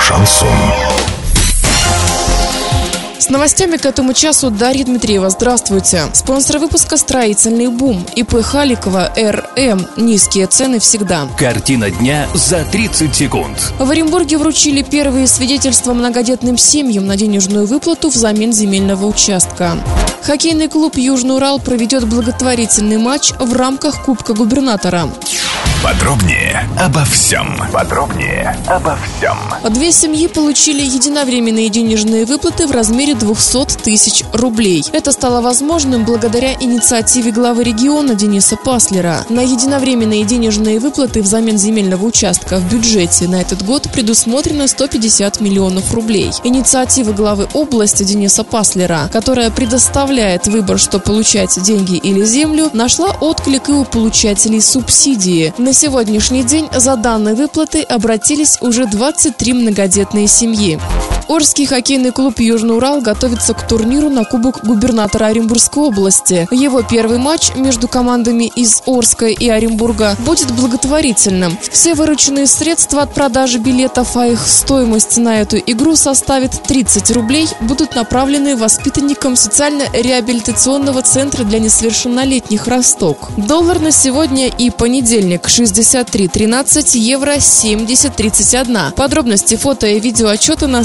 Шансон. С новостями к этому часу Дарья Дмитриева. Здравствуйте. Спонсор выпуска «Строительный бум». ИП Халикова РМ. Низкие цены всегда. Картина дня за 30 секунд. В Оренбурге вручили первые свидетельства многодетным семьям на денежную выплату взамен земельного участка. Хоккейный клуб «Южный Урал» проведет благотворительный матч в рамках Кубка губернатора. Подробнее обо всем. Подробнее обо всем. Две семьи получили единовременные денежные выплаты в размере 200 тысяч рублей. Это стало возможным благодаря инициативе главы региона Дениса Паслера. На единовременные денежные выплаты взамен земельного участка в бюджете на этот год предусмотрено 150 миллионов рублей. Инициатива главы области Дениса Паслера, которая предоставляет выбор, что получать деньги или землю, нашла отклик и у получателей субсидии. На сегодняшний день за данные выплаты обратились уже 23 многодетные семьи. Орский хоккейный клуб «Южный Урал» готовится к турниру на Кубок губернатора Оренбургской области. Его первый матч между командами из Орска и Оренбурга будет благотворительным. Все вырученные средства от продажи билетов, а их стоимость на эту игру составит 30 рублей, будут направлены воспитанникам социально-реабилитационного центра для несовершеннолетних «Росток». Доллар на сегодня и понедельник 63.13, евро 70.31. Подробности фото и видео отчета на